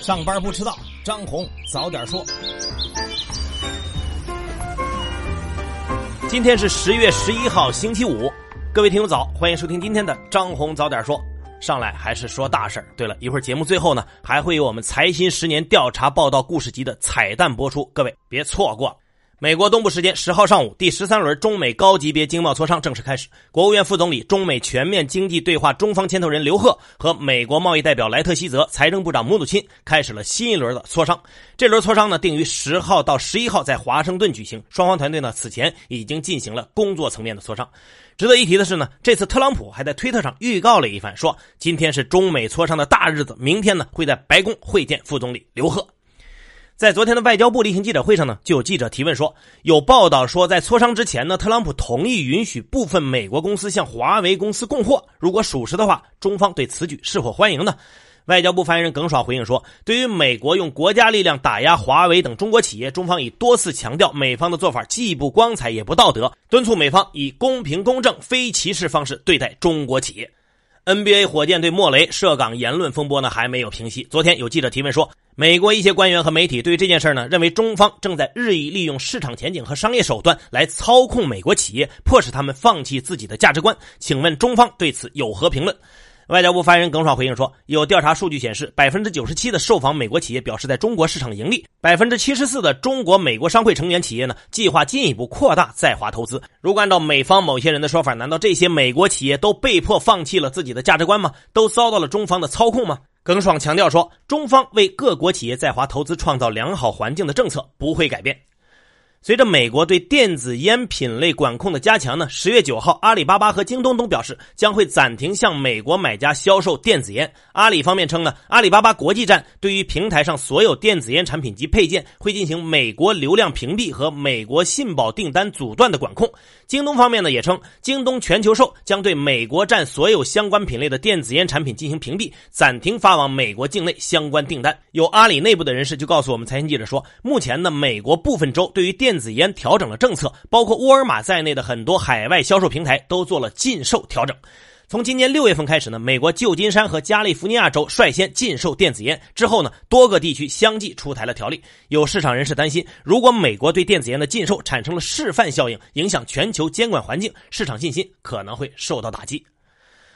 上班不迟到，张红早点说。今天是十月十一号，星期五。各位听友早，欢迎收听今天的张红早点说。上来还是说大事儿。对了一会儿节目最后呢，还会有我们财新十年调查报道故事集的彩蛋播出，各位别错过。美国东部时间十号上午，第十三轮中美高级别经贸磋商正式开始。国务院副总理、中美全面经济对话中方牵头人刘鹤和美国贸易代表莱特希泽、财政部长姆努钦开始了新一轮的磋商。这轮磋商呢，定于十号到十一号在华盛顿举行。双方团队呢，此前已经进行了工作层面的磋商。值得一提的是呢，这次特朗普还在推特上预告了一番，说今天是中美磋商的大日子，明天呢会在白宫会见副总理刘鹤。在昨天的外交部例行记者会上呢，就有记者提问说，有报道说在磋商之前呢，特朗普同意允许部分美国公司向华为公司供货。如果属实的话，中方对此举是否欢迎呢？外交部发言人耿爽回应说，对于美国用国家力量打压华为等中国企业，中方已多次强调，美方的做法既不光彩也不道德，敦促美方以公平公正、非歧视方式对待中国企业。NBA 火箭对莫雷涉港言论风波呢还没有平息。昨天有记者提问说，美国一些官员和媒体对这件事呢认为中方正在日益利用市场前景和商业手段来操控美国企业，迫使他们放弃自己的价值观。请问中方对此有何评论？外交部发言人耿爽回应说，有调查数据显示，百分之九十七的受访美国企业表示在中国市场盈利，百分之七十四的中国美国商会成员企业呢计划进一步扩大在华投资。如果按照美方某些人的说法，难道这些美国企业都被迫放弃了自己的价值观吗？都遭到了中方的操控吗？耿爽强调说，中方为各国企业在华投资创造良好环境的政策不会改变。随着美国对电子烟品类管控的加强呢，十月九号，阿里巴巴和京东都表示将会暂停向美国买家销售电子烟。阿里方面称呢，阿里巴巴国际站对于平台上所有电子烟产品及配件会进行美国流量屏蔽和美国信保订单阻断的管控。京东方面呢也称，京东全球售将对美国站所有相关品类的电子烟产品进行屏蔽，暂停发往美国境内相关订单。有阿里内部的人士就告诉我们财经记者说，目前呢，美国部分州对于电电子烟调整了政策，包括沃尔玛在内的很多海外销售平台都做了禁售调整。从今年六月份开始呢，美国旧金山和加利福尼亚州率先禁售电子烟，之后呢，多个地区相继出台了条例。有市场人士担心，如果美国对电子烟的禁售产生了示范效应，影响全球监管环境，市场信心可能会受到打击。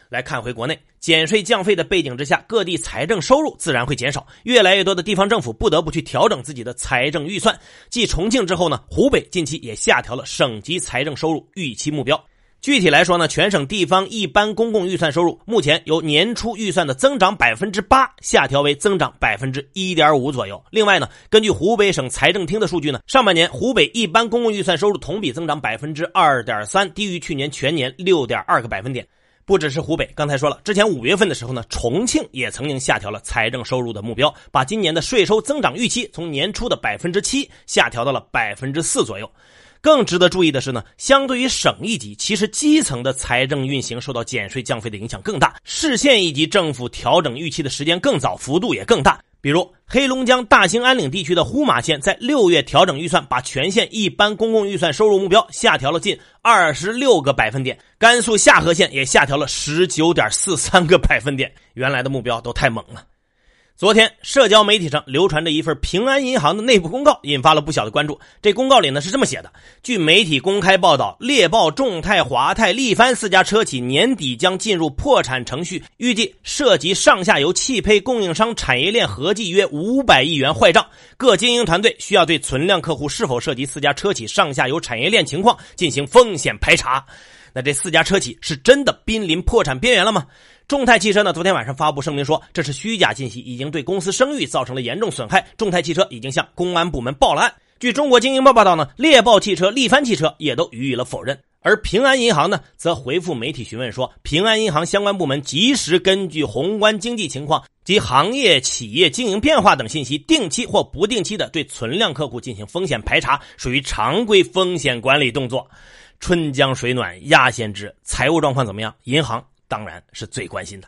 来看回国内，减税降费的背景之下，各地财政收入自然会减少，越来越多的地方政府不得不去调整自己的财政预算。继重庆之后呢，湖北近期也下调了省级财政收入预期目标。具体来说呢，全省地方一般公共预算收入目前由年初预算的增长百分之八下调为增长百分之一点五左右。另外呢，根据湖北省财政厅的数据呢，上半年湖北一般公共预算收入同比增长百分之二点三，低于去年全年六点二个百分点。不只是湖北，刚才说了，之前五月份的时候呢，重庆也曾经下调了财政收入的目标，把今年的税收增长预期从年初的百分之七下调到了百分之四左右。更值得注意的是呢，相对于省一级，其实基层的财政运行受到减税降费的影响更大，市县一级政府调整预期的时间更早，幅度也更大。比如黑龙江大兴安岭地区的呼玛县，在六月调整预算，把全县一般公共预算收入目标下调了近二十六个百分点。甘肃夏河县也下调了十九点四三个百分点，原来的目标都太猛了。昨天，社交媒体上流传着一份平安银行的内部公告，引发了不小的关注。这公告里呢是这么写的：据媒体公开报道，猎豹、众泰、华泰、力帆四家车企年底将进入破产程序，预计涉及上下游汽配供应商产业链合计约五百亿元坏账。各经营团队需要对存量客户是否涉及四家车企上下游产业链情况进行风险排查。那这四家车企是真的濒临破产边缘了吗？众泰汽车呢？昨天晚上发布声明说，这是虚假信息，已经对公司声誉造成了严重损害。众泰汽车已经向公安部门报了案。据中国经营报报道呢，猎豹汽车、力帆汽车也都予以了否认。而平安银行呢，则回复媒体询问说，平安银行相关部门及时根据宏观经济情况及行业企业经营变化等信息，定期或不定期的对存量客户进行风险排查，属于常规风险管理动作。春江水暖鸭先知，财务状况怎么样？银行当然是最关心的。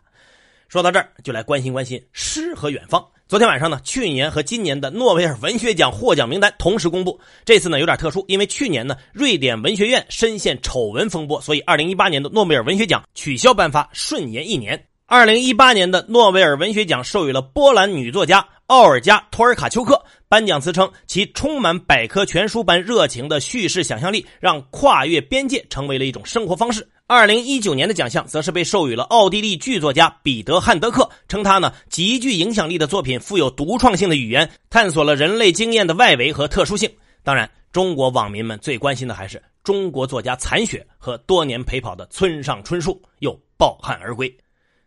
说到这儿，就来关心关心诗和远方。昨天晚上呢，去年和今年的诺贝尔文学奖获奖名单同时公布。这次呢有点特殊，因为去年呢瑞典文学院深陷丑闻风波，所以二零一八年的诺贝尔文学奖取消颁发，顺延一年。二零一八年的诺贝尔文学奖授予了波兰女作家奥尔加·托尔卡丘克。颁奖词称，其充满百科全书般热情的叙事想象力，让跨越边界成为了一种生活方式。二零一九年的奖项则是被授予了奥地利剧作家彼得·汉德克，称他呢极具影响力的作品富有独创性的语言，探索了人类经验的外围和特殊性。当然，中国网民们最关心的还是中国作家残雪和多年陪跑的村上春树又抱憾而归。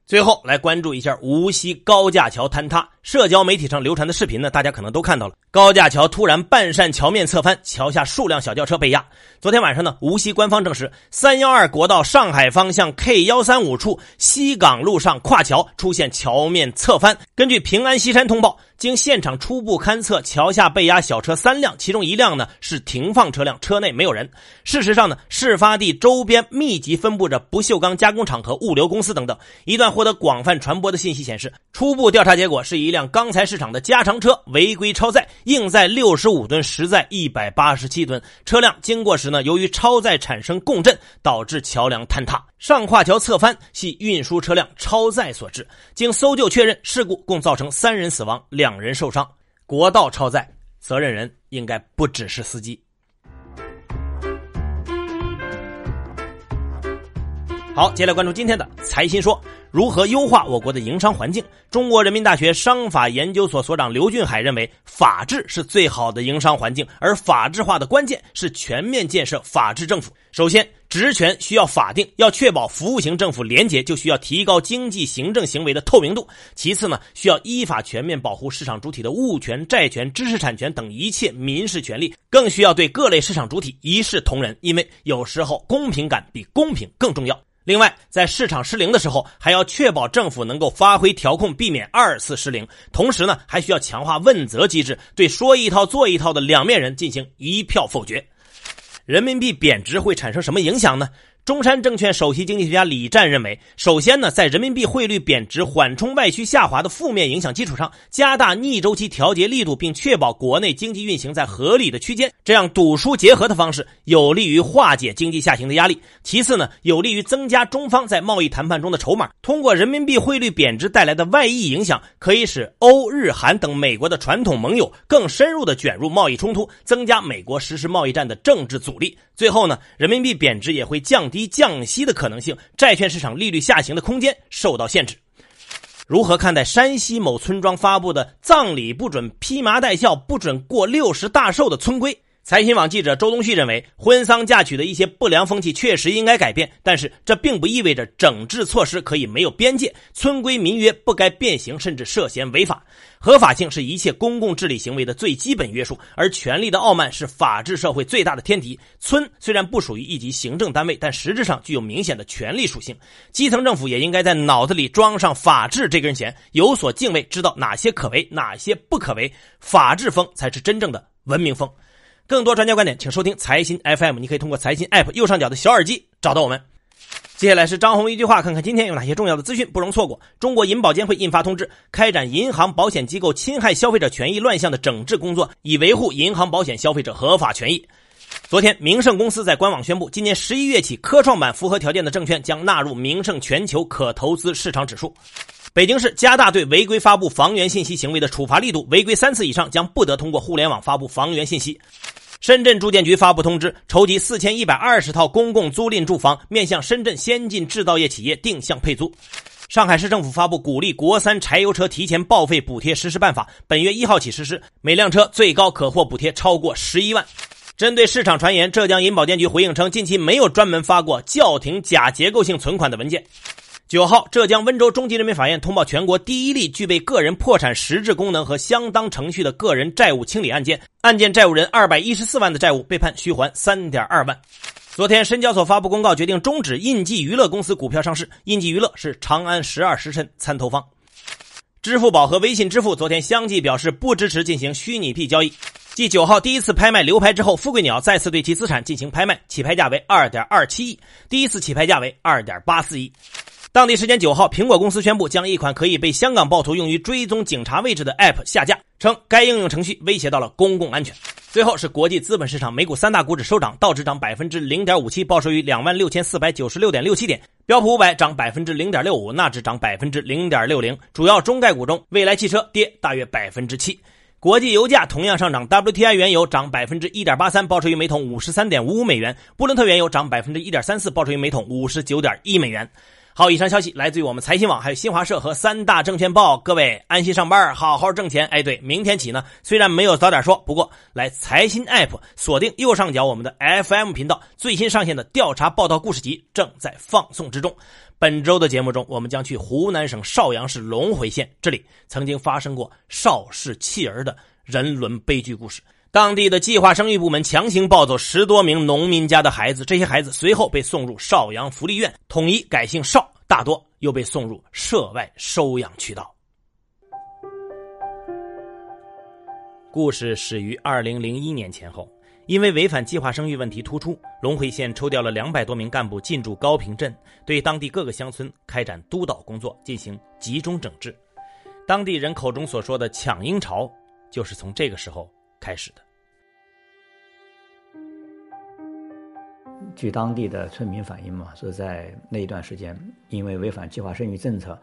最后来关注一下无锡高架桥坍塌，社交媒体上流传的视频呢，大家可能都看到了。高架桥突然半扇桥面侧翻，桥下数辆小轿车被压。昨天晚上呢，无锡官方证实，三幺二国道上海方向 K 幺三五处西港路上跨桥出现桥面侧翻。根据平安西山通报。经现场初步勘测，桥下被压小车三辆，其中一辆呢是停放车辆，车内没有人。事实上呢，事发地周边密集分布着不锈钢加工厂和物流公司等等。一段获得广泛传播的信息显示，初步调查结果是一辆钢材市场的加长车违规超载，硬载六十五吨，实载一百八十七吨。车辆经过时呢，由于超载产生共振，导致桥梁坍塌。上跨桥侧翻系运输车辆超载所致。经搜救确认，事故共造成三人死亡，两人受伤。国道超载，责任人应该不只是司机。好，接下来关注今天的财新说。如何优化我国的营商环境？中国人民大学商法研究所所长刘俊海认为，法治是最好的营商环境，而法治化的关键是全面建设法治政府。首先，职权需要法定，要确保服务型政府廉洁，就需要提高经济行政行为的透明度。其次呢，需要依法全面保护市场主体的物权、债权、知识产权等一切民事权利，更需要对各类市场主体一视同仁，因为有时候公平感比公平更重要。另外，在市场失灵的时候，还要确保政府能够发挥调控，避免二次失灵。同时呢，还需要强化问责机制，对说一套做一套的两面人进行一票否决。人民币贬值会产生什么影响呢？中山证券首席经济学家李战认为，首先呢，在人民币汇率贬值缓冲外需下滑的负面影响基础上，加大逆周期调节力度，并确保国内经济运行在合理的区间，这样赌输结合的方式有利于化解经济下行的压力。其次呢，有利于增加中方在贸易谈判中的筹码。通过人民币汇率贬值带来的外溢影响，可以使欧日韩等美国的传统盟友更深入的卷入贸易冲突，增加美国实施贸易战的政治阻力。最后呢，人民币贬值也会降低。降息的可能性，债券市场利率下行的空间受到限制。如何看待山西某村庄发布的葬礼不准披麻戴孝、不准过六十大寿的村规？财新网记者周东旭认为，婚丧嫁娶的一些不良风气确实应该改变，但是这并不意味着整治措施可以没有边界，村规民约不该变形，甚至涉嫌违法。合法性是一切公共治理行为的最基本约束，而权力的傲慢是法治社会最大的天敌。村虽然不属于一级行政单位，但实质上具有明显的权力属性。基层政府也应该在脑子里装上法治这根弦，有所敬畏，知道哪些可为，哪些不可为。法治风才是真正的文明风。更多专家观点，请收听财新 FM。你可以通过财新 App 右上角的小耳机找到我们。接下来是张红一句话，看看今天有哪些重要的资讯不容错过。中国银保监会印发通知，开展银行保险机构侵害消费者权益乱象的整治工作，以维护银行保险消费者合法权益。昨天，明盛公司在官网宣布，今年十一月起，科创板符合条件的证券将纳入明盛全球可投资市场指数。北京市加大对违规发布房源信息行为的处罚力度，违规三次以上将不得通过互联网发布房源信息。深圳住建局发布通知，筹集四千一百二十套公共租赁住房，面向深圳先进制造业企业定向配租。上海市政府发布鼓励国三柴油车提前报废补贴实施办法，本月一号起实施，每辆车最高可获补贴超过十一万。针对市场传言，浙江银保监局回应称，近期没有专门发过叫停假结构性存款的文件。九号，浙江温州中级人民法院通报全国第一例具备个人破产实质功能和相当程序的个人债务清理案件，案件债务人二百一十四万的债务被判虚还三点二万。昨天，深交所发布公告，决定终止印记娱乐公司股票上市。印记娱乐是长安十二时辰参投方。支付宝和微信支付昨天相继表示不支持进行虚拟币交易。继九号第一次拍卖流拍之后，富贵鸟再次对其资产进行拍卖，起拍价为二点二七亿，第一次起拍价为二点八四亿。当地时间九号，苹果公司宣布将一款可以被香港暴徒用于追踪警察位置的 App 下架，称该应用程序威胁到了公共安全。最后是国际资本市场，美股三大股指收涨，道指涨百分之零点五七，报收于两万六千四百九十六点六七点；标普五百涨百分之零点六五，纳指涨百分之零点六零。主要中概股中，蔚来汽车跌大约百分之七。国际油价同样上涨，WTI 原油涨百分之一点八三，报收于每桶五十三点五五美元；布伦特原油涨百分之一点三四，报收于每桶五十九点一美元。好，以上消息来自于我们财新网，还有新华社和三大证券报。各位安心上班，好好挣钱。哎，对，明天起呢，虽然没有早点说，不过来财新 app 锁定右上角我们的 FM 频道，最新上线的调查报道故事集正在放送之中。本周的节目中，我们将去湖南省邵阳市隆回县，这里曾经发生过邵氏弃儿的人伦悲剧故事。当地的计划生育部门强行抱走十多名农民家的孩子，这些孩子随后被送入邵阳福利院，统一改姓邵，大多又被送入涉外收养渠道。故事始于二零零一年前后，因为违反计划生育问题突出，隆回县抽调了两百多名干部进驻高坪镇，对当地各个乡村开展督导工作，进行集中整治。当地人口中所说的“抢婴潮”，就是从这个时候。开始的。据当地的村民反映嘛，说在那一段时间，因为违反计划生育政策，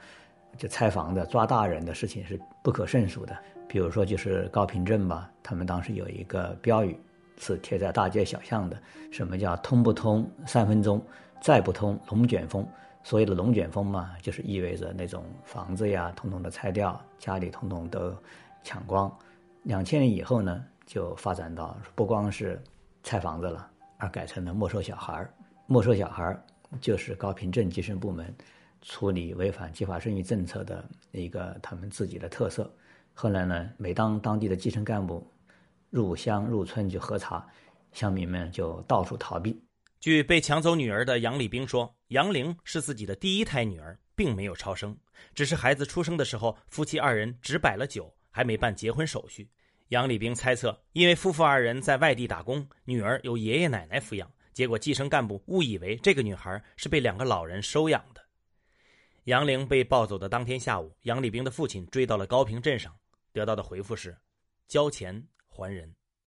就拆房的、抓大人的事情是不可胜数的。比如说，就是高坪镇吧，他们当时有一个标语是贴在大街小巷的，什么叫“通不通三分钟，再不通龙卷风”。所谓的龙卷风嘛，就是意味着那种房子呀，统统的拆掉，家里统统都抢光。两千年以后呢，就发展到不光是拆房子了，而改成了没收小孩儿。没收小孩儿就是高坪镇计生部门处理违反计划生育政策的一个他们自己的特色。后来呢，每当当地的基层干部入乡入村去核查，乡民们就到处逃避。据被抢走女儿的杨礼兵说，杨玲是自己的第一胎女儿，并没有超生，只是孩子出生的时候，夫妻二人只摆了酒，还没办结婚手续。杨礼兵猜测，因为夫妇二人在外地打工，女儿由爷爷奶奶抚养，结果计生干部误以为这个女孩是被两个老人收养的。杨玲被抱走的当天下午，杨礼兵的父亲追到了高平镇上，得到的回复是：交钱还人。